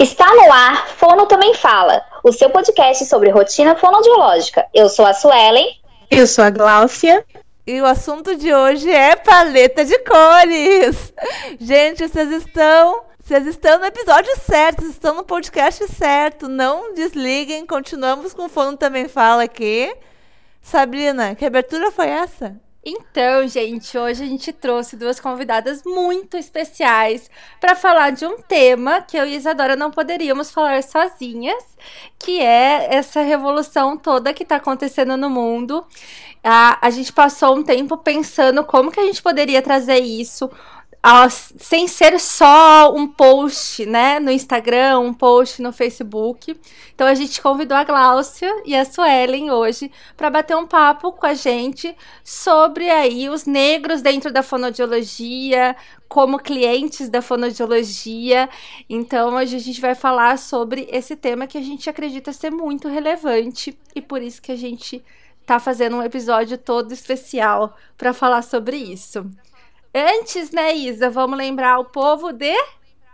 Está no ar, Fono Também Fala, o seu podcast sobre rotina fonoaudiológica. Eu sou a Suelen. Eu sou a Gláucia. E o assunto de hoje é paleta de cores. Gente, vocês estão, vocês estão no episódio certo, vocês estão no podcast certo. Não desliguem, continuamos com o Fono Também Fala aqui. Sabrina, que abertura foi essa? Então, gente, hoje a gente trouxe duas convidadas muito especiais para falar de um tema que eu e Isadora não poderíamos falar sozinhas, que é essa revolução toda que está acontecendo no mundo. A, a gente passou um tempo pensando como que a gente poderia trazer isso sem ser só um post, né, no Instagram, um post no Facebook. Então a gente convidou a Gláucia e a Suelen hoje para bater um papo com a gente sobre aí os negros dentro da fonodiologia, como clientes da fonodiologia. Então hoje a gente vai falar sobre esse tema que a gente acredita ser muito relevante e por isso que a gente tá fazendo um episódio todo especial para falar sobre isso. Antes, né, Isa, vamos lembrar o povo de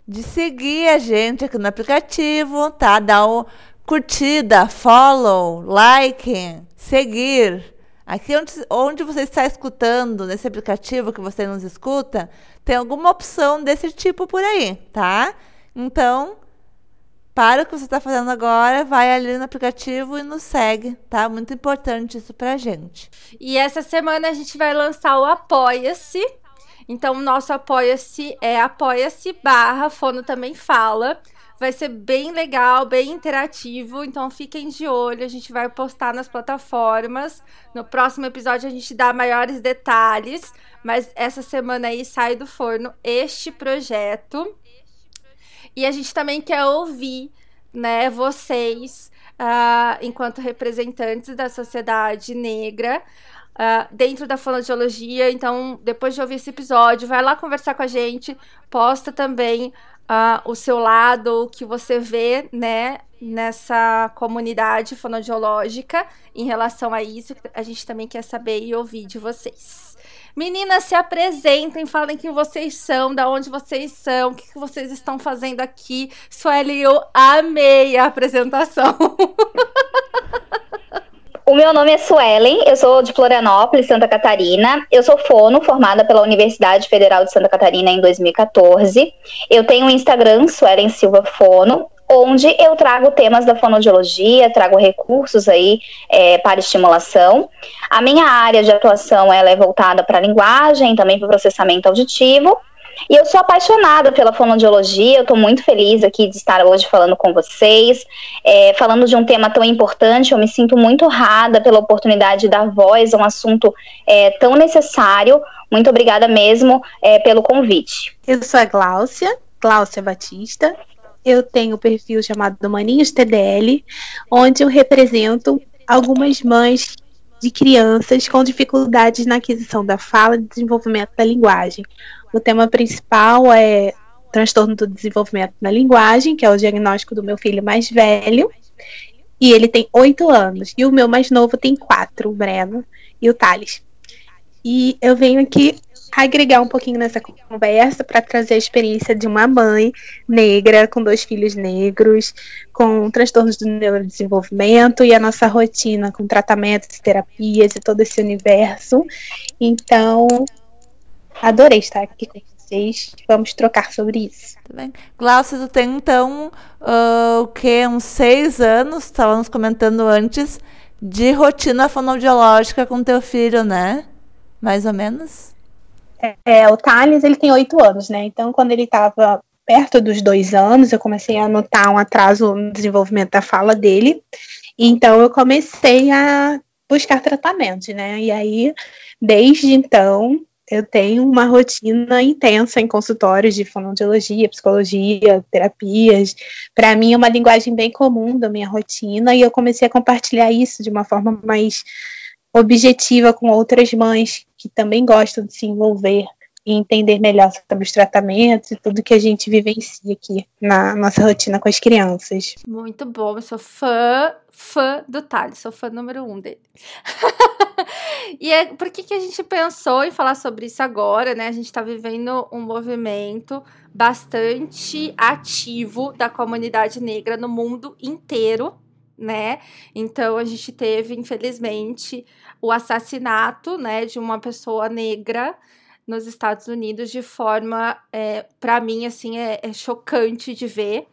de seguir a gente aqui no aplicativo, tá? Dar o curtida, follow, like, seguir. Aqui onde, onde você está escutando, nesse aplicativo que você nos escuta, tem alguma opção desse tipo por aí, tá? Então, para o que você está fazendo agora, vai ali no aplicativo e nos segue, tá? Muito importante isso pra gente. E essa semana a gente vai lançar o Apoia-se, então, o nosso apoia-se é apoia-se barra Fono Também Fala. Vai ser bem legal, bem interativo, então fiquem de olho. A gente vai postar nas plataformas. No próximo episódio a gente dá maiores detalhes, mas essa semana aí sai do forno este projeto. E a gente também quer ouvir, né, vocês, uh, enquanto representantes da sociedade negra, uh, dentro da fonoaudiologia. Então, depois de ouvir esse episódio, vai lá conversar com a gente, posta também uh, o seu lado, o que você vê, né, nessa comunidade fonoaudiológica em relação a isso. A gente também quer saber e ouvir de vocês. Meninas, se apresentem, falem quem vocês são, da onde vocês são, o que, que vocês estão fazendo aqui. Sueli, eu amei a apresentação. O meu nome é Suelen, eu sou de Florianópolis, Santa Catarina. Eu sou fono, formada pela Universidade Federal de Santa Catarina em 2014. Eu tenho um Instagram, Suelen Silva Fono, onde eu trago temas da fonodiologia, trago recursos aí é, para estimulação. A minha área de atuação ela é voltada para a linguagem, também para o processamento auditivo. E eu sou apaixonada pela fonoaudiologia, eu estou muito feliz aqui de estar hoje falando com vocês, é, falando de um tema tão importante. Eu me sinto muito honrada pela oportunidade de dar voz a um assunto é, tão necessário. Muito obrigada mesmo é, pelo convite. Eu sou a Gláucia, Gláucia Batista. Eu tenho o um perfil chamado Maninhos TDL, onde eu represento algumas mães de crianças com dificuldades na aquisição da fala e desenvolvimento da linguagem. O tema principal é transtorno do desenvolvimento na linguagem, que é o diagnóstico do meu filho mais velho. E ele tem oito anos. E o meu mais novo tem quatro, o Breno e o Thales. E eu venho aqui agregar um pouquinho nessa conversa para trazer a experiência de uma mãe negra com dois filhos negros, com transtornos do neurodesenvolvimento e a nossa rotina com tratamentos, terapias e todo esse universo. Então, Adorei estar aqui com vocês. Vamos trocar sobre isso. Tá bem. Glaucia, tu tem então uh, o que? Uns seis anos, estávamos comentando antes, de rotina fonoaudiológica com teu filho, né? Mais ou menos? É, é, o Thales, ele tem oito anos, né? Então, quando ele estava perto dos dois anos, eu comecei a notar um atraso no desenvolvimento da fala dele. Então, eu comecei a buscar tratamento, né? E aí, desde então, eu tenho uma rotina intensa em consultórios de fonoaudiologia, psicologia, terapias. Para mim é uma linguagem bem comum da minha rotina e eu comecei a compartilhar isso de uma forma mais objetiva com outras mães que também gostam de se envolver e entender melhor sobre os tratamentos e tudo que a gente vivencia aqui na nossa rotina com as crianças. Muito bom, eu sou fã, fã do Thales, sou fã número um dele. e é, por que, que a gente pensou em falar sobre isso agora, né? A gente está vivendo um movimento bastante ativo da comunidade negra no mundo inteiro, né? Então a gente teve, infelizmente, o assassinato, né, de uma pessoa negra nos Estados Unidos de forma, é, para mim, assim, é, é chocante de ver.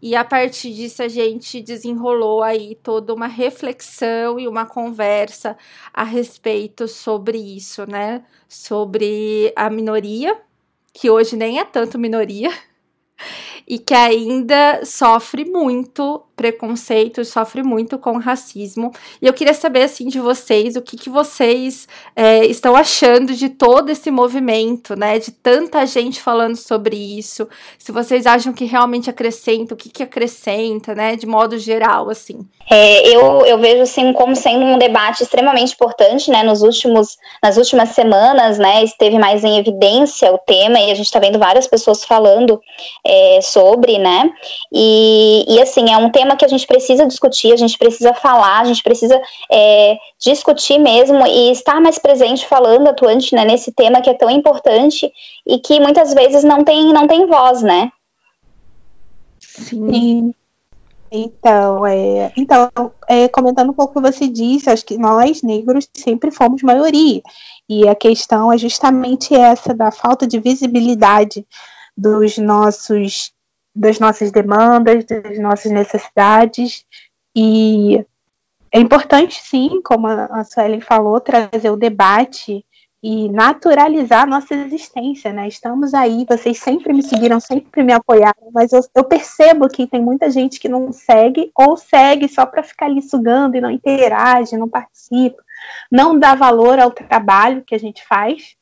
E a partir disso a gente desenrolou aí toda uma reflexão e uma conversa a respeito sobre isso, né? Sobre a minoria, que hoje nem é tanto minoria, e que ainda sofre muito preconceito, sofre muito com racismo. E eu queria saber, assim, de vocês, o que, que vocês é, estão achando de todo esse movimento, né? De tanta gente falando sobre isso. Se vocês acham que realmente acrescenta, o que, que acrescenta, né? De modo geral, assim. É, eu, eu vejo, assim, como sendo um debate extremamente importante, né? Nos últimos, nas últimas semanas, né? Esteve mais em evidência o tema e a gente está vendo várias pessoas falando é, sobre, né? E, e, assim, é um tema tema que a gente precisa discutir, a gente precisa falar, a gente precisa é, discutir mesmo e estar mais presente falando, atuante né, nesse tema que é tão importante e que muitas vezes não tem, não tem voz, né? Sim. Então, é, então é, comentando um pouco o que você disse, acho que nós, negros, sempre fomos maioria. E a questão é justamente essa da falta de visibilidade dos nossos das nossas demandas, das nossas necessidades. E é importante, sim, como a Suelen falou, trazer o debate e naturalizar nossa existência, né? Estamos aí, vocês sempre me seguiram, sempre me apoiaram, mas eu, eu percebo que tem muita gente que não segue ou segue só para ficar ali sugando e não interage, não participa, não dá valor ao trabalho que a gente faz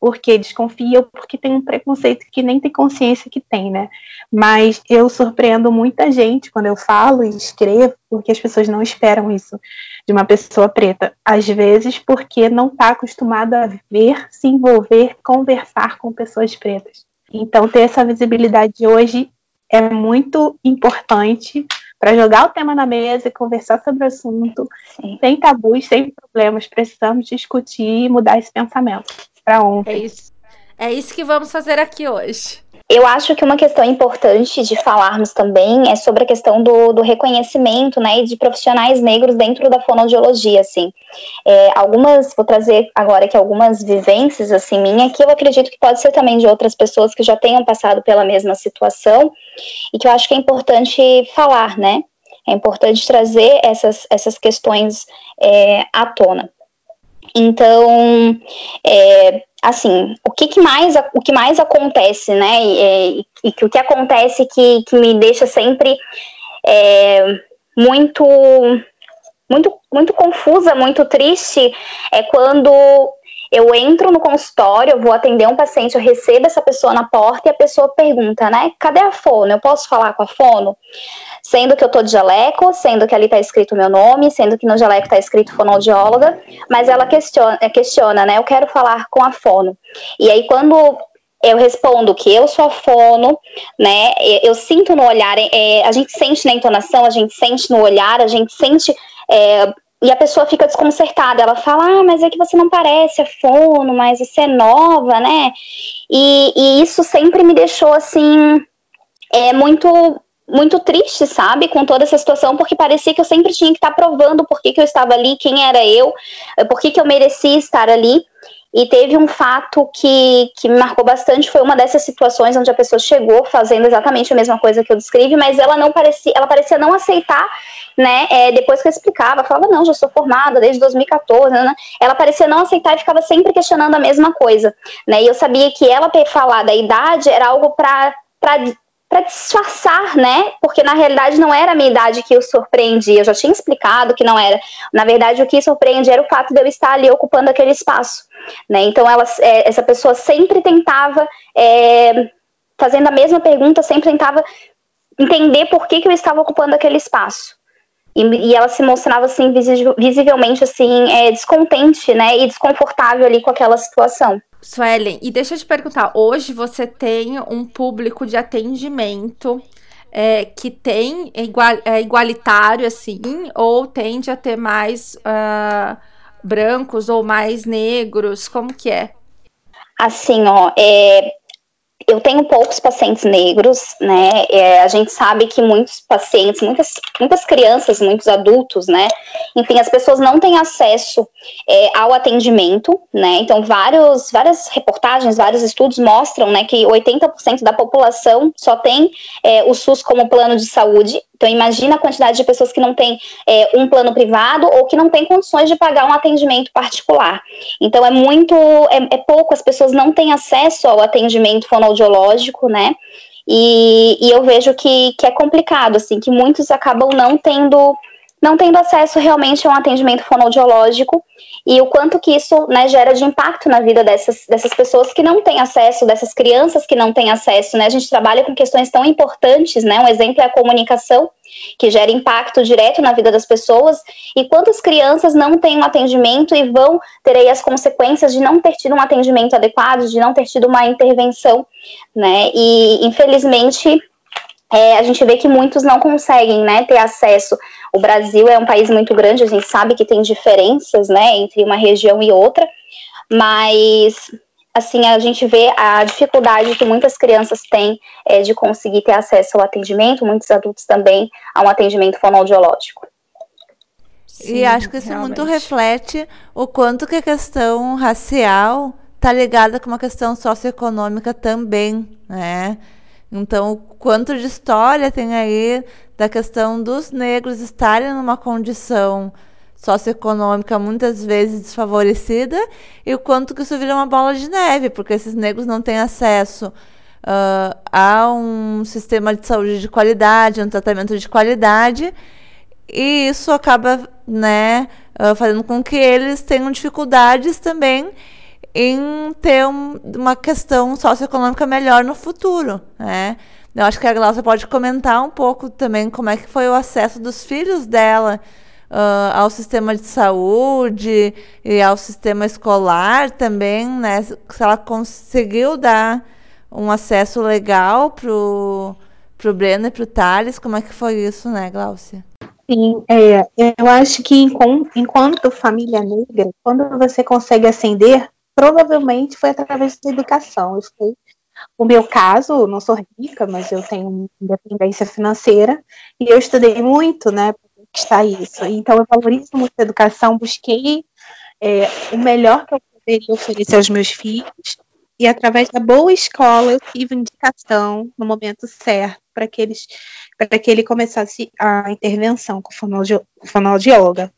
porque desconfia ou porque tem um preconceito que nem tem consciência que tem, né? Mas eu surpreendo muita gente quando eu falo e escrevo, porque as pessoas não esperam isso de uma pessoa preta. Às vezes porque não está acostumada a ver, se envolver, conversar com pessoas pretas. Então, ter essa visibilidade hoje é muito importante para jogar o tema na mesa e conversar sobre o assunto, Sim. sem tabus, sem problemas. Precisamos discutir e mudar esse pensamento para ontem. É isso. É isso que vamos fazer aqui hoje. Eu acho que uma questão importante de falarmos também é sobre a questão do, do reconhecimento, né, de profissionais negros dentro da fonoaudiologia, assim. É, algumas, vou trazer agora aqui algumas vivências, assim, minha, que eu acredito que pode ser também de outras pessoas que já tenham passado pela mesma situação e que eu acho que é importante falar, né, é importante trazer essas, essas questões é, à tona. Então, é, assim, o que, que, mais, o que mais acontece, né? E, e, que o que acontece que, que me deixa sempre é, muito, muito, muito confusa, muito triste, é quando eu entro no consultório, eu vou atender um paciente, eu recebo essa pessoa na porta e a pessoa pergunta, né? Cadê a fono? Eu posso falar com a fono? Sendo que eu tô de jaleco, sendo que ali tá escrito meu nome, sendo que no jaleco tá escrito fonoaudióloga, mas ela questiona, questiona, né? Eu quero falar com a fono. E aí, quando eu respondo que eu sou a fono, né? Eu, sinto no olhar, é, a gente sente na entonação, a gente sente no olhar, a gente sente. É, e a pessoa fica desconcertada. Ela fala: Ah, mas é que você não parece a fono, mas você é nova, né? E, e isso sempre me deixou assim. É muito muito triste, sabe, com toda essa situação, porque parecia que eu sempre tinha que estar provando por que, que eu estava ali, quem era eu, por que, que eu merecia estar ali. E teve um fato que, que me marcou bastante, foi uma dessas situações onde a pessoa chegou fazendo exatamente a mesma coisa que eu descrevi, mas ela não parecia, ela parecia não aceitar, né? É, depois que eu explicava, falava, não, já sou formada desde 2014, né? Ela parecia não aceitar e ficava sempre questionando a mesma coisa, né? E eu sabia que ela ter falado da idade era algo para para disfarçar, né? Porque na realidade não era a minha idade que o surpreendia, eu já tinha explicado que não era. Na verdade, o que surpreendia era o fato de eu estar ali ocupando aquele espaço, né? Então, ela, é, essa pessoa sempre tentava, é, fazendo a mesma pergunta, sempre tentava entender por que, que eu estava ocupando aquele espaço. E, e ela se mostrava assim visivelmente assim é, descontente, né, e desconfortável ali com aquela situação. Suelen, e deixa eu te perguntar, hoje você tem um público de atendimento é, que tem igual, é igualitário, assim, ou tende a ter mais uh, brancos ou mais negros? Como que é? Assim, ó, é, eu tenho poucos pacientes negros, né? É, a gente sabe que muitos pacientes, muitas, muitas crianças, muitos adultos, né? Enfim, as pessoas não têm acesso é, ao atendimento, né? Então, vários, várias reportagens, vários estudos mostram, né, que 80% da população só tem é, o SUS como plano de saúde. Então, imagina a quantidade de pessoas que não tem é, um plano privado ou que não tem condições de pagar um atendimento particular. Então, é muito, é, é pouco, as pessoas não têm acesso ao atendimento fonoaudiológico, né? E, e eu vejo que, que é complicado, assim, que muitos acabam não tendo não tendo acesso realmente a um atendimento fonoaudiológico e o quanto que isso né, gera de impacto na vida dessas, dessas pessoas que não têm acesso, dessas crianças que não têm acesso, né? A gente trabalha com questões tão importantes, né? Um exemplo é a comunicação, que gera impacto direto na vida das pessoas, e quantas crianças não têm um atendimento e vão ter aí as consequências de não ter tido um atendimento adequado, de não ter tido uma intervenção, né? E infelizmente é, a gente vê que muitos não conseguem né, ter acesso. O Brasil é um país muito grande, a gente sabe que tem diferenças né, entre uma região e outra, mas assim a gente vê a dificuldade que muitas crianças têm é, de conseguir ter acesso ao atendimento, muitos adultos também a um atendimento fonoaudiológico. Sim, e acho que isso realmente. muito reflete o quanto que a questão racial está ligada com uma questão socioeconômica também, né? Então, quanto de história tem aí da questão dos negros estarem numa condição socioeconômica muitas vezes desfavorecida e o quanto que isso vira uma bola de neve, porque esses negros não têm acesso uh, a um sistema de saúde de qualidade, um tratamento de qualidade, e isso acaba né, uh, fazendo com que eles tenham dificuldades também em ter um, uma questão socioeconômica melhor no futuro, né? Eu acho que a Glaucia pode comentar um pouco também como é que foi o acesso dos filhos dela uh, ao sistema de saúde e ao sistema escolar também, né? Se ela conseguiu dar um acesso legal pro pro Breno e pro Thales, como é que foi isso, né, Glaucia? Sim, é, eu acho que enquanto, família negra, quando você consegue ascender provavelmente foi através da educação. Eu sei, o meu caso, não sou rica, mas eu tenho independência financeira e eu estudei muito, né, para conquistar isso. Então eu valorizo muito a educação, busquei é, o melhor que eu poderia oferecer aos meus filhos e através da boa escola eu tive indicação no momento certo para que eles para que ele começasse a intervenção com o fonoaudióloga.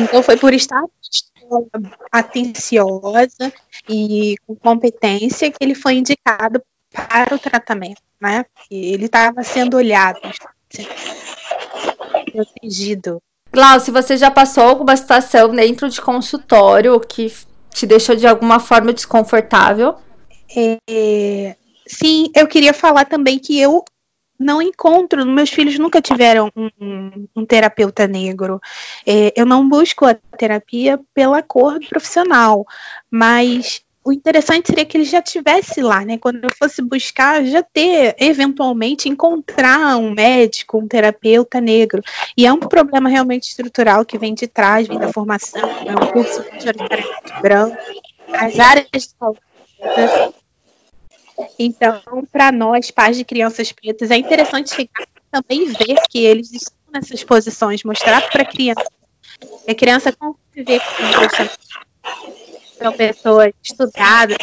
Então foi por estar atenciosa e com competência que ele foi indicado para o tratamento, né? Ele estava sendo olhado, protegido. Glaucio, você já passou alguma situação dentro de consultório que te deixou de alguma forma desconfortável? É, sim, eu queria falar também que eu não encontro, meus filhos nunca tiveram um, um, terapeuta negro. É, eu não busco a terapia pela cor do profissional, mas o interessante seria que ele já tivesse lá, né? Quando eu fosse buscar, já ter, eventualmente, encontrar um médico, um terapeuta negro. E é um problema realmente estrutural que vem de trás, vem da formação, é um curso majoritariamente branco. As áreas de saúde então, para nós, pais de crianças pretas, é interessante chegar também ver que eles estão nessas posições, mostrar para a criança a criança conviver com são pessoas estudadas,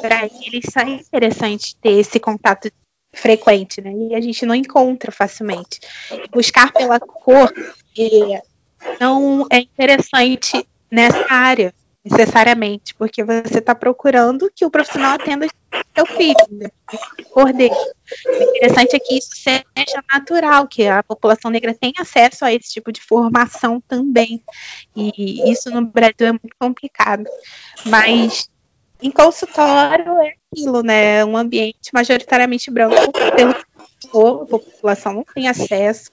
para eles é interessante ter esse contato frequente, né? E a gente não encontra facilmente. Buscar pela cor é, não é interessante nessa área necessariamente, porque você está procurando que o profissional atenda seu filho, né? cor dele. O interessante é que isso seja natural, que a população negra tenha acesso a esse tipo de formação também. E isso no Brasil é muito complicado. Mas em consultório é aquilo, né? Um ambiente majoritariamente branco, a população não tem acesso.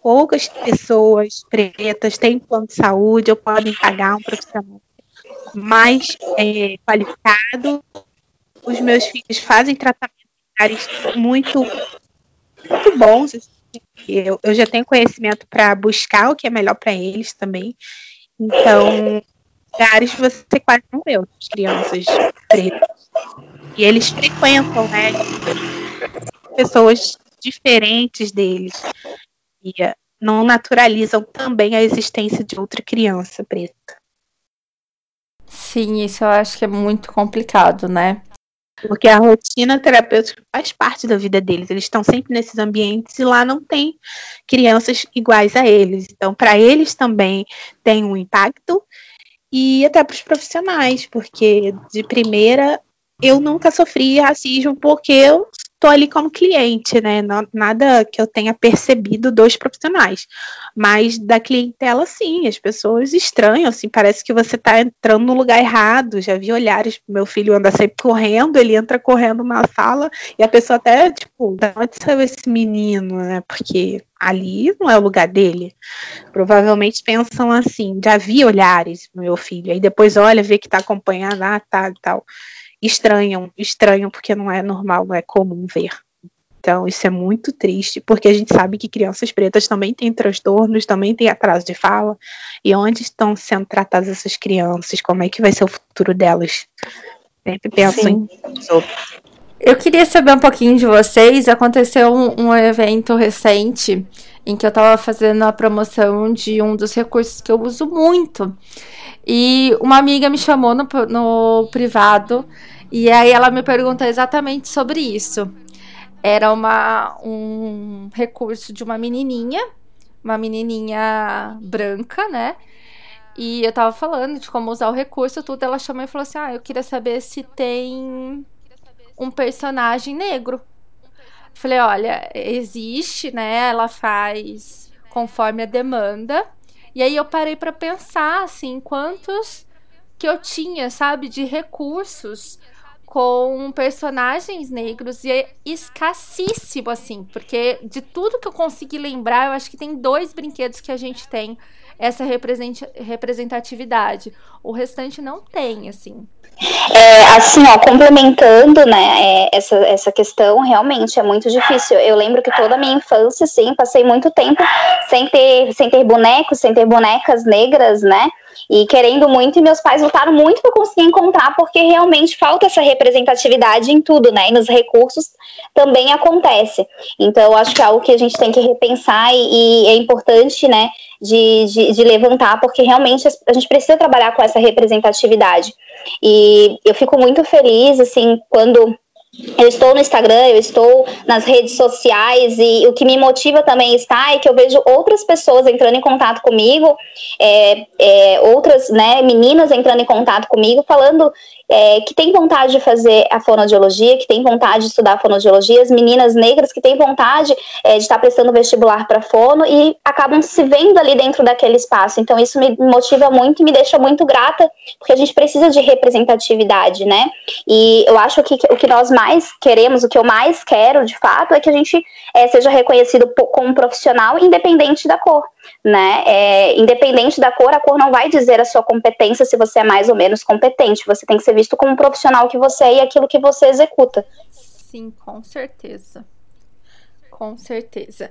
Poucas pessoas pretas têm plano de saúde ou podem pagar um profissional mais é, qualificado. Os meus filhos fazem tratamentos muito, muito bons. Eu, eu já tenho conhecimento para buscar o que é melhor para eles também. Então, lugares você quase não vê as crianças pretas. E eles frequentam, né? Pessoas diferentes deles. E não naturalizam também a existência de outra criança preta. Sim, isso eu acho que é muito complicado, né? Porque a rotina terapêutica faz parte da vida deles. Eles estão sempre nesses ambientes e lá não tem crianças iguais a eles. Então, para eles também tem um impacto e até para os profissionais, porque de primeira eu nunca sofri racismo porque eu estou ali como cliente, né? Nada que eu tenha percebido dos profissionais. Mas da clientela, sim, as pessoas estranham, assim, parece que você está entrando no lugar errado. Já vi olhares, meu filho anda sempre correndo, ele entra correndo na sala e a pessoa até, tipo, de onde saiu esse menino, né? Porque ali não é o lugar dele. Provavelmente pensam assim, já vi olhares meu filho, aí depois olha, vê que está acompanhando, ah, tá, e tal estranham, estranham porque não é normal, não é comum ver. Então, isso é muito triste, porque a gente sabe que crianças pretas também têm transtornos, também têm atraso de fala. E onde estão sendo tratadas essas crianças? Como é que vai ser o futuro delas? Sempre penso Sim. em sobre. Eu queria saber um pouquinho de vocês. Aconteceu um, um evento recente em que eu estava fazendo a promoção de um dos recursos que eu uso muito. E uma amiga me chamou no, no privado e aí ela me perguntou exatamente sobre isso. Era uma, um recurso de uma menininha, uma menininha branca, né? E eu tava falando de como usar o recurso, tudo. Ela chamou e falou assim: Ah, eu queria saber se tem um personagem negro. Falei: Olha, existe, né? Ela faz conforme a demanda. E aí eu parei para pensar, assim, quantos que eu tinha, sabe, de recursos com personagens negros e é escassíssimo, assim, porque de tudo que eu consegui lembrar, eu acho que tem dois brinquedos que a gente tem essa representatividade. O restante não tem, assim. É, assim, ó, complementando, né, é, essa, essa questão, realmente é muito difícil. Eu lembro que toda a minha infância, sim, passei muito tempo sem ter, sem ter bonecos, sem ter bonecas negras, né, e querendo muito, e meus pais lutaram muito para conseguir encontrar, porque realmente falta essa representatividade em tudo, né? E nos recursos também acontece. Então, acho que é algo que a gente tem que repensar e, e é importante, né, de, de, de, levantar, porque realmente a gente precisa trabalhar com essa representatividade. E eu fico muito feliz, assim, quando eu estou no Instagram, eu estou nas redes sociais e o que me motiva também está é que eu vejo outras pessoas entrando em contato comigo, é, é, outras né, meninas entrando em contato comigo, falando é, que tem vontade de fazer a fonoaudiologia, que tem vontade de estudar fonoaudiologia, as meninas negras que têm vontade é, de estar prestando vestibular para fono e acabam se vendo ali dentro daquele espaço. Então isso me motiva muito e me deixa muito grata, porque a gente precisa de representatividade, né? E eu acho que o que nós mais queremos, o que eu mais quero, de fato, é que a gente é, seja reconhecido como profissional, independente da cor né? É, independente da cor, a cor não vai dizer a sua competência se você é mais ou menos competente. Você tem que ser visto como um profissional que você é e aquilo que você executa. Sim, com certeza. Com certeza.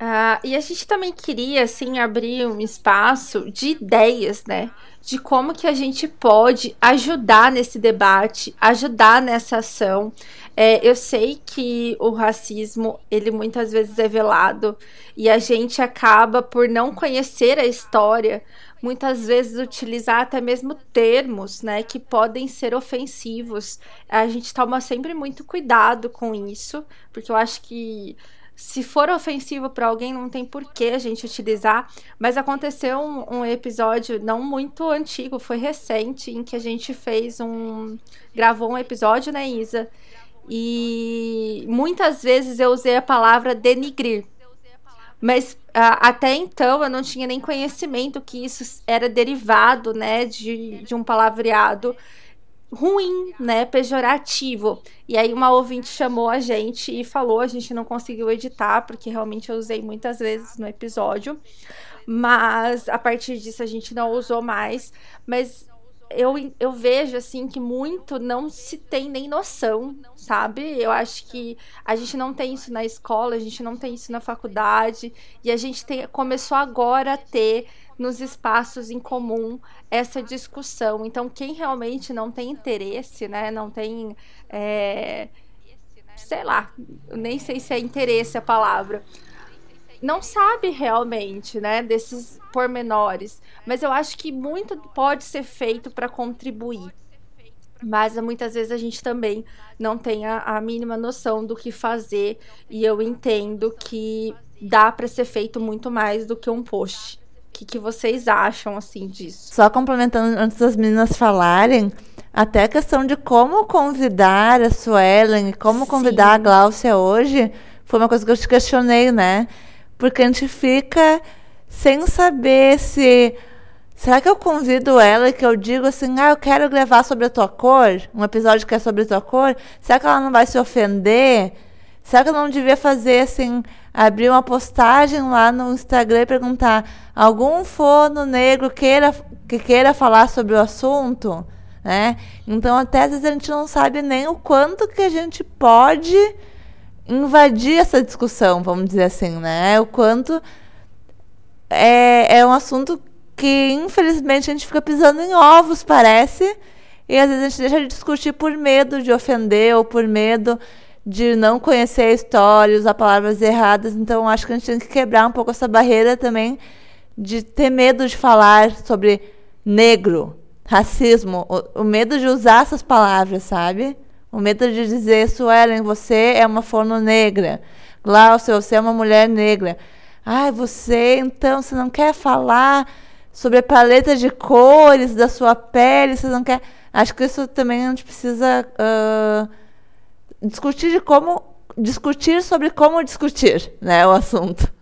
Uh, e a gente também queria, assim, abrir um espaço de ideias, né? De como que a gente pode ajudar nesse debate, ajudar nessa ação. É, eu sei que o racismo, ele muitas vezes é velado e a gente acaba por não conhecer a história, muitas vezes utilizar até mesmo termos, né, que podem ser ofensivos. A gente toma sempre muito cuidado com isso, porque eu acho que se for ofensivo para alguém, não tem por que a gente utilizar. Mas aconteceu um, um, episódio não muito antigo, foi recente, em que a gente fez um. gravou um episódio, né, Isa? E muitas vezes eu usei a palavra denigrir. Mas até então eu não tinha nem conhecimento que isso era derivado, né, de, de um palavreado ruim, né, pejorativo. E aí uma ouvinte chamou a gente e falou, a gente não conseguiu editar porque realmente eu usei muitas vezes no episódio, mas a partir disso a gente não usou mais, mas eu, eu vejo assim que muito não se tem nem noção, sabe? Eu acho que a gente não tem isso na escola, a gente não tem isso na faculdade e a gente tem, começou agora a ter nos espaços em comum essa discussão. Então, quem realmente não tem interesse, né, não tem, é, sei lá, nem sei se é interesse a palavra, não sabe realmente, né, desses pormenores. Mas eu acho que muito pode ser feito para contribuir. Mas muitas vezes a gente também não tem a, a mínima noção do que fazer. E eu entendo que dá para ser feito muito mais do que um post. O que, que vocês acham assim disso? Só complementando antes das meninas falarem, até a questão de como convidar a Suelen, como convidar Sim. a Gláucia hoje, foi uma coisa que eu te questionei, né? Porque a gente fica sem saber se. Será que eu convido ela e que eu digo assim, ah, eu quero gravar sobre a tua cor? Um episódio que é sobre a tua cor? Será que ela não vai se ofender? Será que eu não devia fazer assim, abrir uma postagem lá no Instagram e perguntar algum fono negro queira, que queira falar sobre o assunto? Né? Então, até às vezes a gente não sabe nem o quanto que a gente pode invadir essa discussão, vamos dizer assim, né? O quanto é, é um assunto que, infelizmente, a gente fica pisando em ovos, parece. E às vezes a gente deixa de discutir por medo de ofender ou por medo de não conhecer a história, usar palavras erradas. Então, acho que a gente tem que quebrar um pouco essa barreira também de ter medo de falar sobre negro, racismo, o, o medo de usar essas palavras, sabe? O medo de dizer, Suelen, você é uma forno negra. Glaucio, você é uma mulher negra. Ai, você, então, você não quer falar sobre a paleta de cores da sua pele? Você não quer. Acho que isso também a gente precisa uh, discutir de como discutir sobre como discutir, né, o assunto.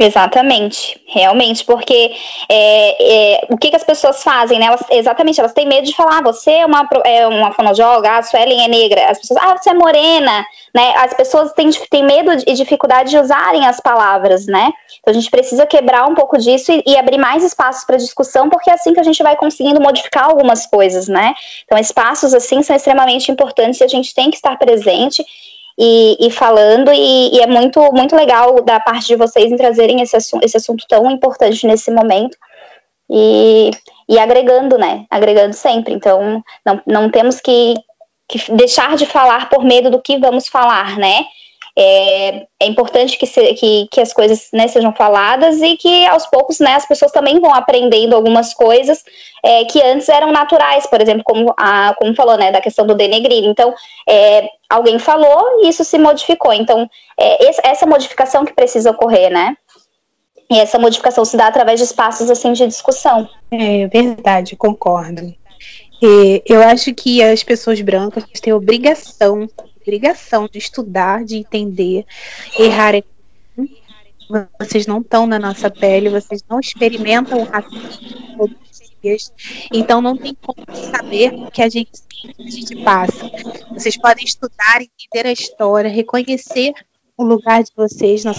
Exatamente, realmente, porque é, é, o que, que, as pessoas fazem, né? Elas, exatamente, elas têm medo de falar, ah, você é uma, é uma fonojóloga, a Suelen é negra, as pessoas, ah, você é morena, né? As pessoas têm, têm medo e dificuldade de usarem as palavras, né? Então a gente precisa quebrar um pouco disso e, e abrir mais espaços para discussão, porque é assim que a gente vai conseguindo modificar algumas coisas, né? Então espaços assim são extremamente importantes e a gente tem que estar presente e, e falando, e, e, é muito, muito legal da parte de vocês em trazerem esse, assunto, esse assunto tão importante nesse momento. E, e agregando, né? Agregando sempre. Então, não, não temos que, que deixar de falar por medo do que vamos falar, né? É, é importante que, se, que, que, as coisas né, sejam faladas e que aos poucos né, as pessoas também vão aprendendo algumas coisas é, que antes eram naturais, por exemplo, como, a, como falou, né, da questão do denegrir. Então, é, alguém falou e isso se modificou. Então, é, essa modificação que precisa ocorrer, né? E essa modificação se dá através de espaços assim de discussão. É verdade, concordo. E eu acho que as pessoas brancas têm obrigação obrigação de estudar, de entender. Errar é. Vocês não estão na nossa pele, vocês não experimentam o racismo todos os dias. Então não tem como saber o que a gente, a gente passa. Vocês podem estudar, entender a história, reconhecer o lugar de vocês na,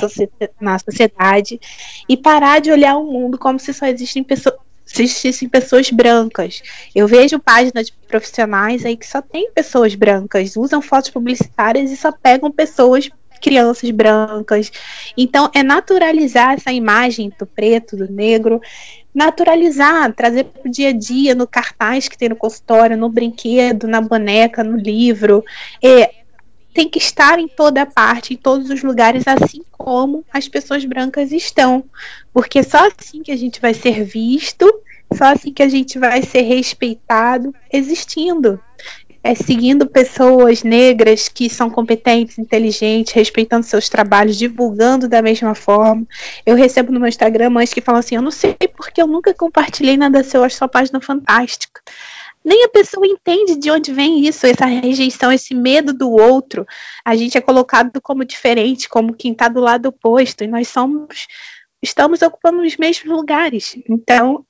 sociedade e parar de olhar o mundo como se só existem pessoas existissem pessoas brancas. Eu vejo páginas de profissionais aí que só tem pessoas brancas, usam fotos publicitárias e só pegam pessoas crianças brancas. Então, é naturalizar essa imagem do preto, do negro, naturalizar, trazer para o dia a dia, no cartaz que tem no consultório, no brinquedo, na boneca, no livro. É, tem que estar em toda parte, em todos os lugares, assim como as pessoas brancas estão. Porque só assim que a gente vai ser visto, só assim que a gente vai ser respeitado existindo. É seguindo pessoas negras que são competentes, inteligentes, respeitando seus trabalhos, divulgando da mesma forma. Eu recebo no meu Instagram mães que falam assim: Eu não sei porque eu nunca compartilhei nada seu, acho sua página fantástica nem a pessoa entende de onde vem isso, essa rejeição, esse medo do outro. A gente é colocado como diferente, como quem está do lado oposto, e nós somos, estamos ocupando os mesmos lugares. Então,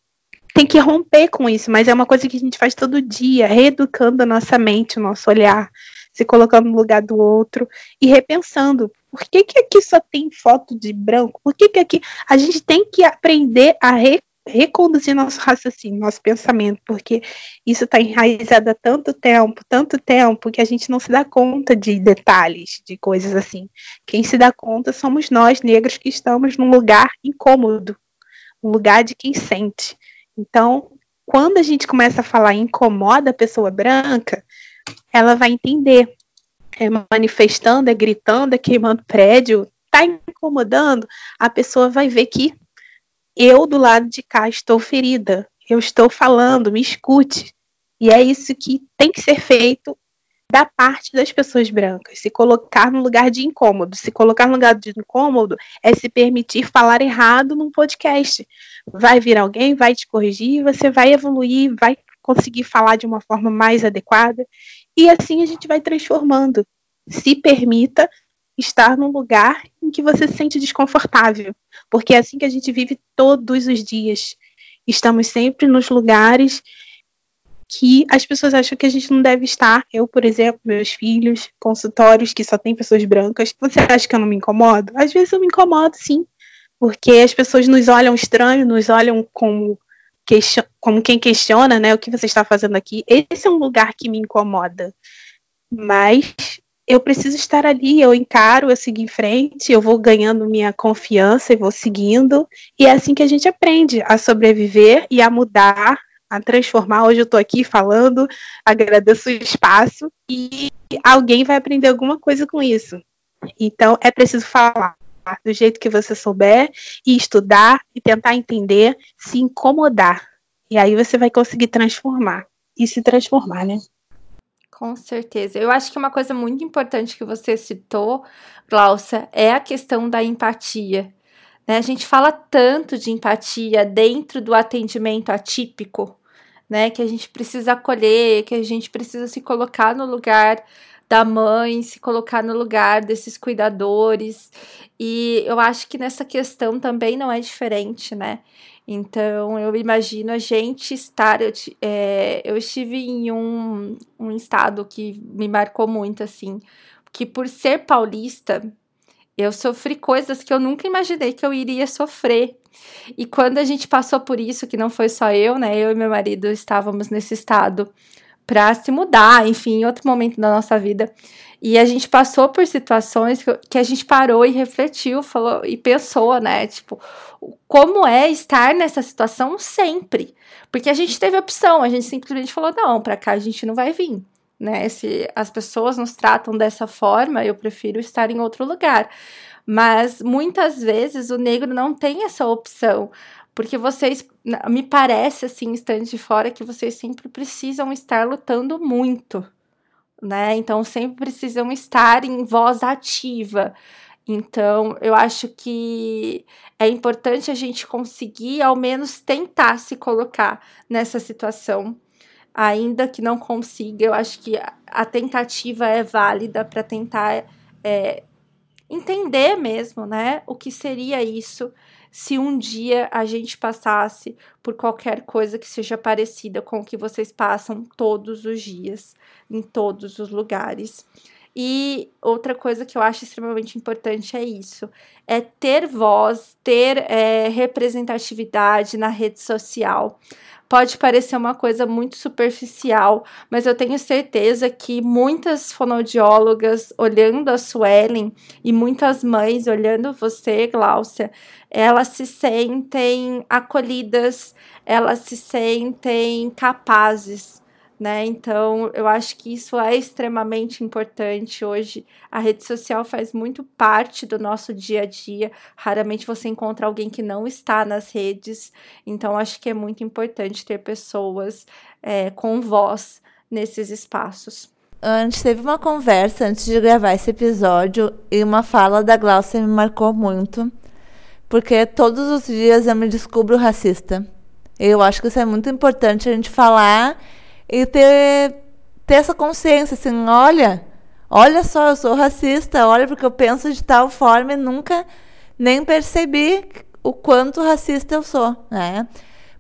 tem que romper com isso, mas é uma coisa que a gente faz todo dia, reeducando a nossa mente, o nosso olhar, se colocando no lugar do outro e repensando. Por que, que aqui só tem foto de branco? Por que, que aqui a gente tem que aprender a re reconduzir nosso raciocínio, nosso pensamento, porque isso está enraizado há tanto tempo, tanto tempo, que a gente não se dá conta de detalhes, de coisas assim. Quem se dá conta somos nós, negros, que estamos num lugar incômodo, um lugar de quem sente. Então, quando a gente começa a falar incomoda a pessoa branca, ela vai entender. É manifestando, é gritando, é queimando prédio, tá incomodando, a pessoa vai ver que eu do lado de cá estou ferida, eu estou falando, me escute. E é isso que tem que ser feito da parte das pessoas brancas, se colocar no lugar de incômodo. Se colocar no lugar de incômodo é se permitir falar errado num podcast. Vai vir alguém, vai te corrigir, você vai evoluir, vai conseguir falar de uma forma mais adequada. E assim a gente vai transformando. Se permita estar num lugar em que você se sente desconfortável, porque é assim que a gente vive todos os dias. Estamos sempre nos lugares que as pessoas acham que a gente não deve estar. Eu, por exemplo, meus filhos, consultórios que só tem pessoas brancas. Você acha que eu não me incomodo? Às vezes eu me incomodo, sim, porque as pessoas nos olham estranho, nos olham como, como quem questiona, né, o que você está fazendo aqui. Esse é um lugar que me incomoda. Mas eu preciso estar ali, eu encaro, eu sigo em frente, eu vou ganhando minha confiança e vou seguindo. E é assim que a gente aprende a sobreviver e a mudar, a transformar. Hoje eu estou aqui falando, agradeço o espaço e alguém vai aprender alguma coisa com isso. Então é preciso falar do jeito que você souber e estudar e tentar entender, se incomodar. E aí você vai conseguir transformar e se transformar, né? Com certeza. Eu acho que uma coisa muito importante que você citou, Glaucia, é a questão da empatia. Né? A gente fala tanto de empatia dentro do atendimento atípico, né? Que a gente precisa acolher, que a gente precisa se colocar no lugar da mãe, se colocar no lugar desses cuidadores. E eu acho que nessa questão também não é diferente, né? Então, eu imagino a gente estar. Eu, é, eu estive em um, um estado que me marcou muito, assim, que por ser paulista, eu sofri coisas que eu nunca imaginei que eu iria sofrer. E quando a gente passou por isso, que não foi só eu, né? Eu e meu marido estávamos nesse estado para se mudar, enfim, em outro momento da nossa vida. E a gente passou por situações que a gente parou e refletiu, falou e pensou, né? Tipo, como é estar nessa situação sempre. Porque a gente teve opção, a gente simplesmente falou: não, para cá a gente não vai vir. Né? Se as pessoas nos tratam dessa forma, eu prefiro estar em outro lugar. Mas muitas vezes o negro não tem essa opção. Porque vocês, me parece assim, estando de fora, que vocês sempre precisam estar lutando muito né? Então sempre precisam estar em voz ativa. Então, eu acho que é importante a gente conseguir, ao menos, tentar se colocar nessa situação. Ainda que não consiga, eu acho que a tentativa é válida para tentar é, entender mesmo, né? O que seria isso se um dia a gente passasse por qualquer coisa que seja parecida com o que vocês passam todos os dias, em todos os lugares. E outra coisa que eu acho extremamente importante é isso: é ter voz, ter é, representatividade na rede social. Pode parecer uma coisa muito superficial, mas eu tenho certeza que muitas fonoaudiólogas olhando a Suelen e muitas mães olhando você, Gláucia, elas se sentem acolhidas, elas se sentem capazes né? Então, eu acho que isso é extremamente importante hoje. A rede social faz muito parte do nosso dia a dia. Raramente você encontra alguém que não está nas redes. Então, acho que é muito importante ter pessoas é, com voz nesses espaços. Antes teve uma conversa antes de gravar esse episódio e uma fala da Glaucia me marcou muito, porque todos os dias eu me descubro racista. Eu acho que isso é muito importante a gente falar e ter, ter essa consciência, assim, olha, olha só, eu sou racista, olha porque eu penso de tal forma e nunca nem percebi o quanto racista eu sou, né?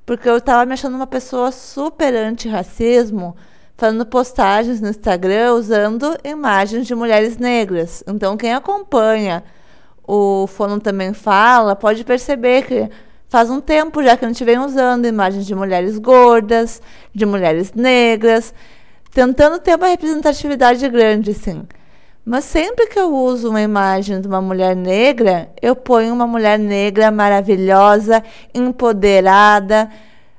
Porque eu estava me achando uma pessoa super anti-racismo, fazendo postagens no Instagram usando imagens de mulheres negras. Então, quem acompanha o Fono Também Fala pode perceber que faz um tempo já que a gente vem usando imagens de mulheres gordas, de mulheres negras, tentando ter uma representatividade grande, sim. Mas sempre que eu uso uma imagem de uma mulher negra, eu ponho uma mulher negra maravilhosa, empoderada,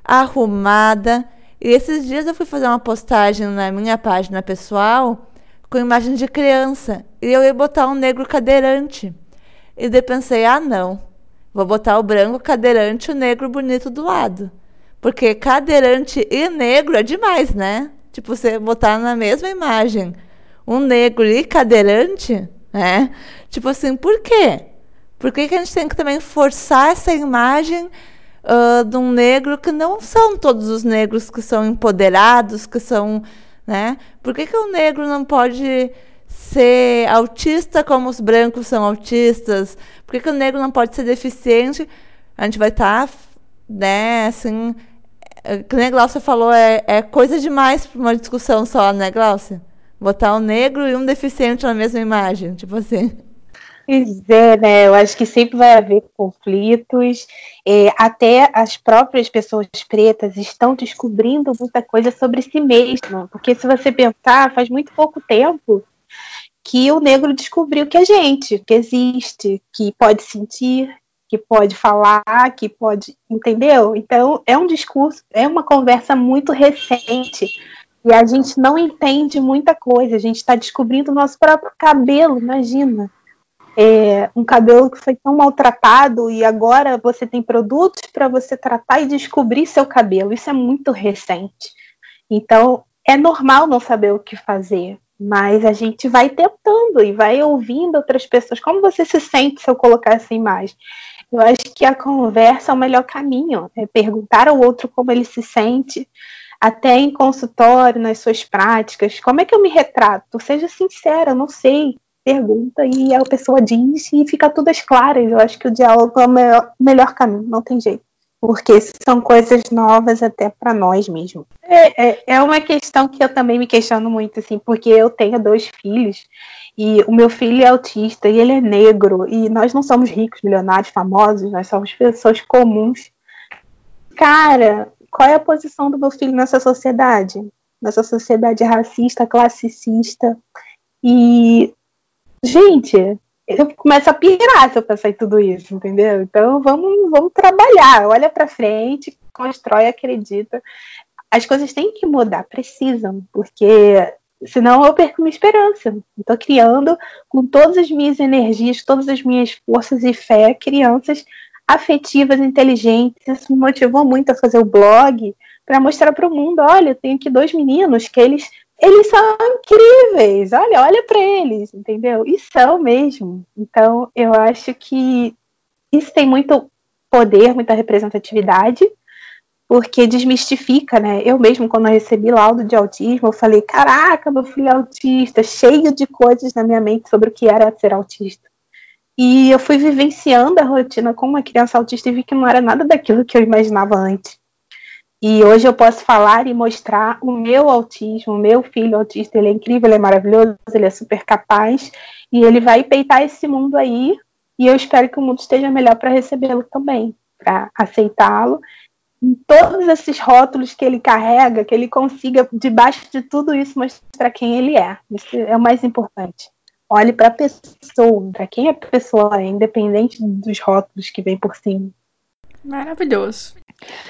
arrumada. E esses dias eu fui fazer uma postagem na minha página pessoal com imagem de criança. E eu ia botar um negro cadeirante. E daí pensei, ah, não. Vou botar o branco cadeirante e o negro bonito do lado. Porque cadeirante e negro é demais, né? Tipo, você botar na mesma imagem um negro e cadeirante, né? Tipo assim, por quê? Por que, que a gente tem que também forçar essa imagem uh, de um negro que não são todos os negros que são empoderados, que são, né? Por que, que o negro não pode ser autista como os brancos são autistas? Por que, que o negro não pode ser deficiente? A gente vai estar, tá, né, assim, que nem a Glaucia falou, é, é coisa demais para uma discussão só, né, Glaucia? Botar um negro e um deficiente na mesma imagem, tipo assim. Pois é, né? Eu acho que sempre vai haver conflitos. É, até as próprias pessoas pretas estão descobrindo muita coisa sobre si mesmas. Porque se você pensar, faz muito pouco tempo que o negro descobriu que é gente, que existe, que pode sentir, que pode falar, que pode. Entendeu? Então, é um discurso, é uma conversa muito recente e a gente não entende muita coisa. A gente está descobrindo o nosso próprio cabelo, imagina. É, um cabelo que foi tão maltratado e agora você tem produtos para você tratar e descobrir seu cabelo. Isso é muito recente. Então, é normal não saber o que fazer, mas a gente vai tentando e vai ouvindo outras pessoas. Como você se sente se eu colocar essa imagem? Eu acho que a conversa é o melhor caminho, é perguntar ao outro como ele se sente, até em consultório, nas suas práticas, como é que eu me retrato? Seja sincera, não sei. Pergunta e a pessoa diz e fica tudo às claras. Eu acho que o diálogo é o melhor caminho, não tem jeito. Porque são coisas novas até para nós mesmos. É, é, é uma questão que eu também me questiono muito, assim, porque eu tenho dois filhos e o meu filho é autista e ele é negro e nós não somos ricos, milionários, famosos, nós somos pessoas comuns. Cara, qual é a posição do meu filho nessa sociedade? Nessa sociedade racista, classicista. E, gente, eu começo a pirar se eu pensar em tudo isso, entendeu? Então vamos, vamos trabalhar, olha para frente, constrói, acredita. As coisas têm que mudar, precisam, porque senão eu perco minha esperança. Estou criando com todas as minhas energias, todas as minhas forças e fé, crianças afetivas, inteligentes. Isso me motivou muito a fazer o blog para mostrar para o mundo, olha, eu tenho aqui dois meninos que eles eles são incríveis. Olha, olha para eles, entendeu? E são mesmo. Então, eu acho que isso tem muito poder, muita representatividade, porque desmistifica, né? Eu mesmo, quando eu recebi laudo de autismo, eu falei: caraca, meu filho é autista, cheio de coisas na minha mente sobre o que era ser autista. E eu fui vivenciando a rotina com uma criança autista e vi que não era nada daquilo que eu imaginava antes. E hoje eu posso falar e mostrar o meu autismo, o meu filho autista, ele é incrível, ele é maravilhoso, ele é super capaz e ele vai peitar esse mundo aí. E eu espero que o mundo esteja melhor para recebê-lo também, para aceitá-lo. Todos esses rótulos que ele carrega, que ele consiga, debaixo de tudo isso, mostrar quem ele é. Isso é o mais importante olhe para a pessoa, para quem a pessoa é, independente dos rótulos que vem por cima. Maravilhoso.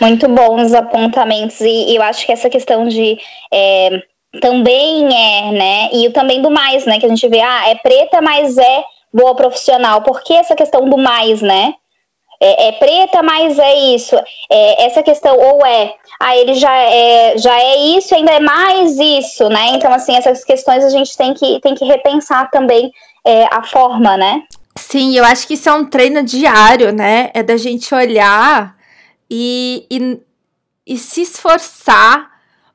Muito bons apontamentos, e eu acho que essa questão de é, também é, né? E também do mais, né? Que a gente vê, ah, é preta, mas é boa profissional. Por que essa questão do mais, né? É, é preta, mas é isso. É, essa questão, ou é, ah, ele já é, já é isso, ainda é mais isso, né? Então, assim, essas questões a gente tem que, tem que repensar também é, a forma, né? Sim, eu acho que isso é um treino diário, né? É da gente olhar e, e, e se esforçar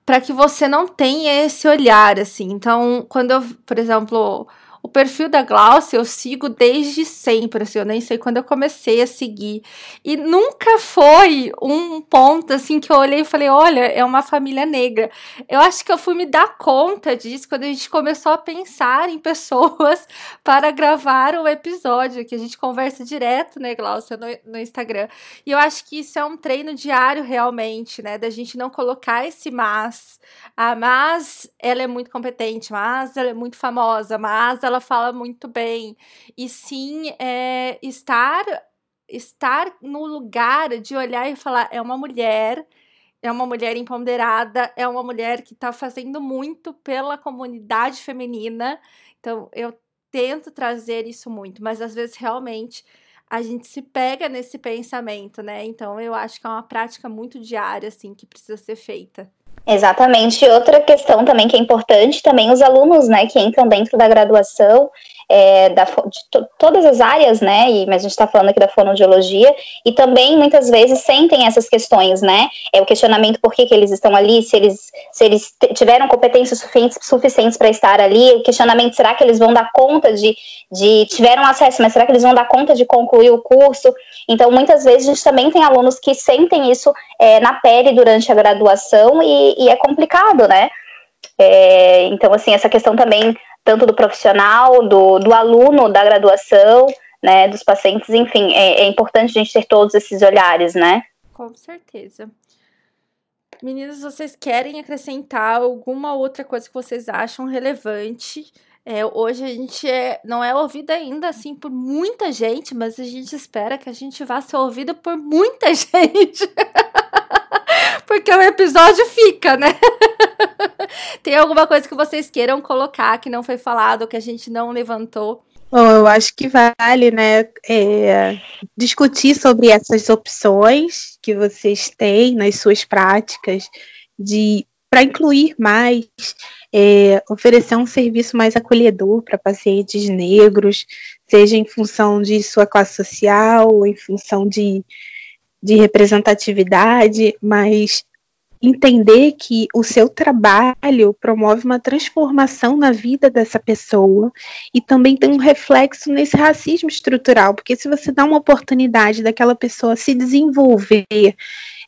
para que você não tenha esse olhar, assim. Então, quando eu, por exemplo, o perfil da Glaucia eu sigo desde sempre, assim, eu nem sei quando eu comecei a seguir. E nunca foi um ponto assim que eu olhei e falei, olha, é uma família negra. Eu acho que eu fui me dar conta disso quando a gente começou a pensar em pessoas para gravar o episódio, que a gente conversa direto, né, Glaucia, no, no Instagram. E eu acho que isso é um treino diário realmente, né, da gente não colocar esse mas. Ah, mas ela é muito competente, mas ela é muito famosa, mas ela fala muito bem. E sim, é, estar estar no lugar de olhar e falar é uma mulher é uma mulher empoderada, é uma mulher que está fazendo muito pela comunidade feminina. Então, eu tento trazer isso muito, mas às vezes realmente a gente se pega nesse pensamento, né? Então, eu acho que é uma prática muito diária, assim, que precisa ser feita. Exatamente. Outra questão também que é importante, também os alunos, né, que entram dentro da graduação, é, da, de to, todas as áreas, né? E, mas a gente está falando aqui da fonoaudiologia, e também muitas vezes sentem essas questões, né? É o questionamento por que, que eles estão ali, se eles, se eles tiveram competências suficientes, suficientes para estar ali, o questionamento, será que eles vão dar conta de, de. tiveram acesso, mas será que eles vão dar conta de concluir o curso? Então, muitas vezes a gente também tem alunos que sentem isso é, na pele durante a graduação e, e é complicado, né? É, então, assim, essa questão também tanto do profissional, do, do aluno, da graduação, né, dos pacientes, enfim, é, é importante a gente ter todos esses olhares, né? Com certeza. Meninas, vocês querem acrescentar alguma outra coisa que vocês acham relevante? É, hoje a gente é, não é ouvido ainda assim por muita gente, mas a gente espera que a gente vá ser ouvido por muita gente. Porque o episódio fica, né? Tem alguma coisa que vocês queiram colocar que não foi falado, que a gente não levantou? Bom, eu acho que vale, né, é, discutir sobre essas opções que vocês têm nas suas práticas de para incluir mais, é, oferecer um serviço mais acolhedor para pacientes negros, seja em função de sua classe social, ou em função de, de representatividade, mas entender que o seu trabalho promove uma transformação na vida dessa pessoa e também tem um reflexo nesse racismo estrutural, porque se você dá uma oportunidade daquela pessoa se desenvolver,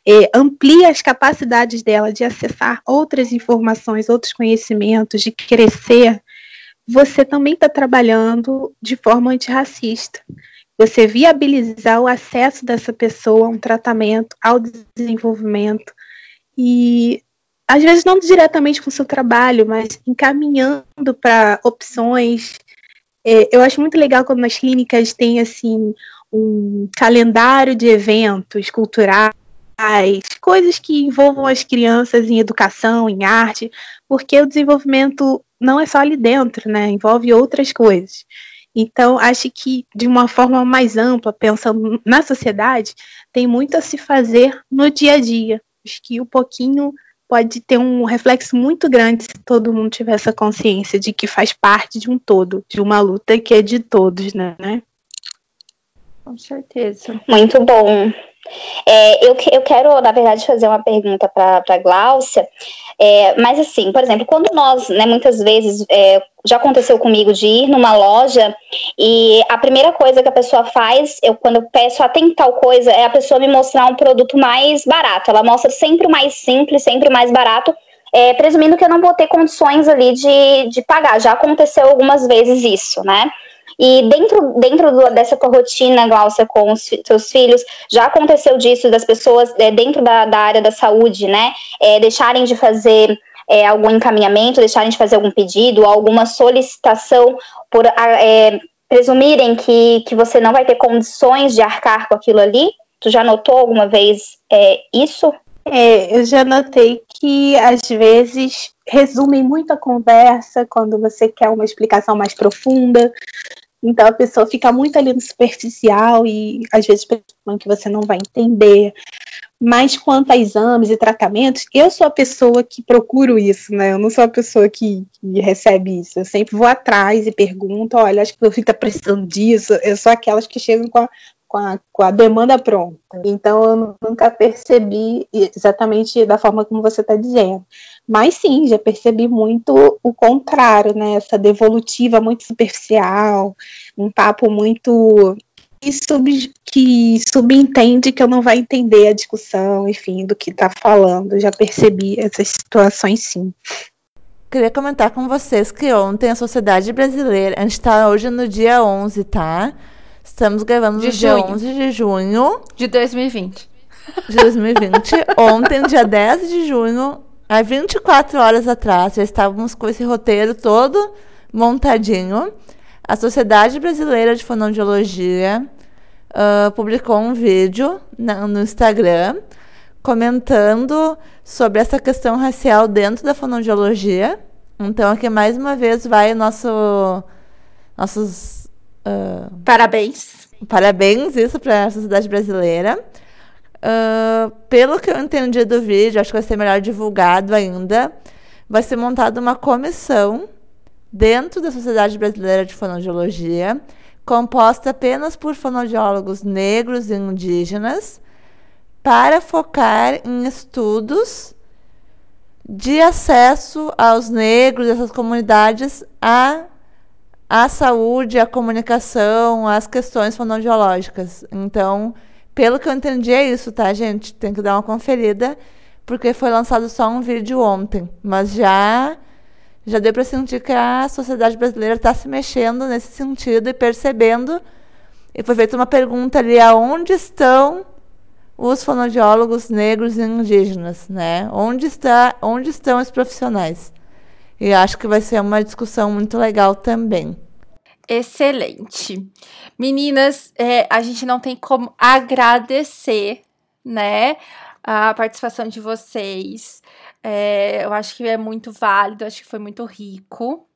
é, amplia as capacidades dela de acessar outras informações, outros conhecimentos, de crescer, você também está trabalhando de forma antirracista. Você viabilizar o acesso dessa pessoa a um tratamento, ao desenvolvimento, e às vezes não diretamente com o seu trabalho, mas encaminhando para opções. É, eu acho muito legal quando nas clínicas tem assim um calendário de eventos culturais, coisas que envolvam as crianças em educação, em arte, porque o desenvolvimento não é só ali dentro, né? Envolve outras coisas. Então, acho que de uma forma mais ampla, pensando na sociedade, tem muito a se fazer no dia a dia acho que o pouquinho pode ter um reflexo muito grande se todo mundo tiver essa consciência de que faz parte de um todo, de uma luta que é de todos, né? Com certeza. Muito bom. É, eu, eu quero, na verdade, fazer uma pergunta para a Gláucia, é, mas assim, por exemplo, quando nós, né, muitas vezes, é, já aconteceu comigo de ir numa loja e a primeira coisa que a pessoa faz, eu quando eu peço, ah, tem tal coisa, é a pessoa me mostrar um produto mais barato. Ela mostra sempre o mais simples, sempre o mais barato, é, presumindo que eu não vou ter condições ali de, de pagar. Já aconteceu algumas vezes isso, né? E dentro, dentro do, dessa tua rotina, Glaucia, com os teus filhos, já aconteceu disso, das pessoas é, dentro da, da, área da saúde, né, é, deixarem de fazer é, algum encaminhamento, deixarem de fazer algum pedido, alguma solicitação por é, presumirem que, que você não vai ter condições de arcar com aquilo ali? Tu já notou alguma vez isso? É, eu já notei que às vezes resumem muito a conversa quando você quer uma explicação mais profunda. Então a pessoa fica muito ali no superficial e às vezes pensando que você não vai entender. Mas quanto a exames e tratamentos, eu sou a pessoa que procuro isso, né? Eu não sou a pessoa que, que recebe isso. Eu sempre vou atrás e pergunto, olha, acho que meu filho está precisando disso. Eu sou aquelas que chegam com a com a, com a demanda pronta. Então eu nunca percebi exatamente da forma como você está dizendo. Mas sim, já percebi muito o contrário, né? Essa devolutiva muito superficial, um papo muito que, sub, que subentende que eu não vai entender a discussão, enfim, do que está falando. Já percebi essas situações sim. Queria comentar com vocês que ontem a Sociedade Brasileira, a gente está hoje no dia 11, tá? Estamos gravando De no dia junho. 11 de junho De 2020. de 2020. ontem, dia 10 de junho, há 24 horas atrás, já estávamos com esse roteiro todo montadinho. A Sociedade Brasileira de Fonoaudiologia ah, publicou um vídeo na- no Instagram comentando sobre essa questão racial dentro da fonoaudiologia. Então, aqui mais uma vez vai o nosso nossos ah, Parabéns. Parabéns, isso para a sociedade brasileira. Ah, pelo que eu entendi do vídeo, acho que vai ser melhor divulgado ainda. Vai ser montada uma comissão dentro da Sociedade Brasileira de Fonoaudiologia, composta apenas por fonoaudiólogos negros e indígenas, para focar em estudos de acesso aos negros dessas comunidades a a saúde, a comunicação, as questões fonoaudiológicas. Então, pelo que eu entendi, é isso, tá, gente? Tem que dar uma conferida, porque foi lançado só um vídeo ontem. Mas já, já deu para sentir que a sociedade brasileira está se mexendo nesse sentido e percebendo. E foi feita uma pergunta ali: aonde estão os fonoaudiólogos negros e indígenas, né? Onde, está, onde estão os profissionais? E acho que vai ser uma discussão muito legal também. Excelente. Meninas, é, a gente não tem como agradecer, né, a participação de vocês. É, eu acho que é muito válido, acho que foi muito rico.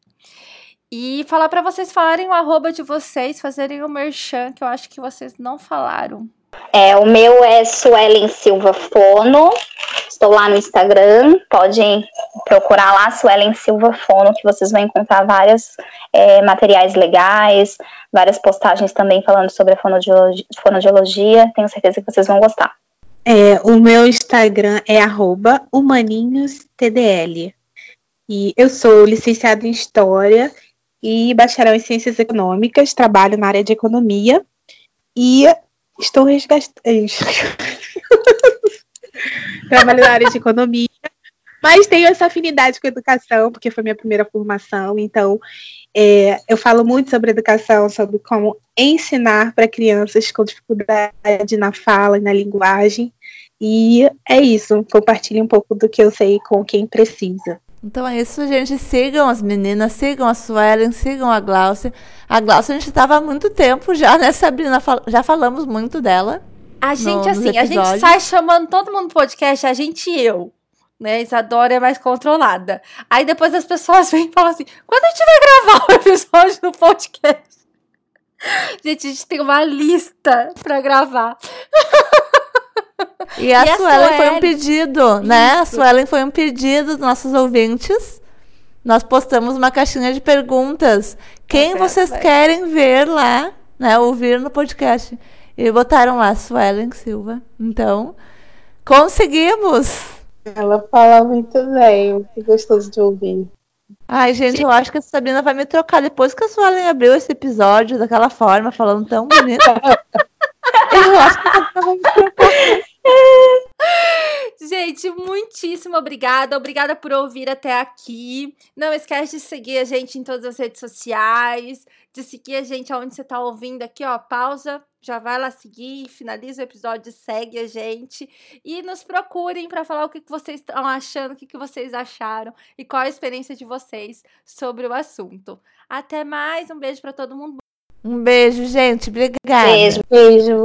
E falar para vocês falarem o arroba de vocês, fazerem o merchan, que eu acho que vocês não falaram. É, o meu é Suelen Silva Fono. Estou lá no Instagram. Podem procurar lá Suelen Silva Fono, que vocês vão encontrar vários é, materiais legais, várias postagens também falando sobre a fonoaudiologia, fonoaudiologia. Tenho certeza que vocês vão gostar. É, o meu Instagram é humaninhostdl. E eu sou licenciada em História e bacharel em Ciências Econômicas, trabalho na área de Economia e estou resgatando. trabalho na área de Economia, mas tenho essa afinidade com educação, porque foi minha primeira formação, então é, eu falo muito sobre educação, sobre como ensinar para crianças com dificuldade na fala e na linguagem. E é isso, compartilhe um pouco do que eu sei com quem precisa. Então é isso, gente. Sigam as meninas, sigam a Suelen, sigam a Glaucia. A Glaucia a gente estava há muito tempo já, né, Sabrina? Já falamos muito dela. A gente, nos assim, a gente sai chamando todo mundo no podcast, a gente e eu. Né? Isadora é mais controlada. Aí depois as pessoas vêm e falam assim: quando a gente vai gravar o episódio do podcast? Gente, a gente tem uma lista pra gravar. E a, E a Suelen foi um Suelen. pedido, né? A Isso. Suelen foi um pedido dos nossos ouvintes. Nós postamos uma caixinha de perguntas. Quem Tá vocês certo, querem ver lá, né? Ouvir no podcast. E botaram lá Suelen Silva. Então, conseguimos! Ela fala muito bem, muito gostoso de ouvir. Ai, gente, eu acho que a Sabrina vai me trocar depois que a Suelen abriu esse episódio daquela forma, falando tão bonito. eu acho que a Sabrina vai me trocar. Gente, muitíssimo obrigada. Obrigada por ouvir até aqui. Não esquece de seguir a gente em todas as redes sociais, de seguir a gente aonde você tá ouvindo aqui, ó. Pausa, já vai lá seguir, finaliza o episódio, segue a gente e nos procurem para falar o que, que vocês estão achando, o que, que vocês acharam e qual a experiência de vocês sobre o assunto. Até mais, um beijo para todo mundo. Um beijo, gente. Obrigada. Beijo. Beijo.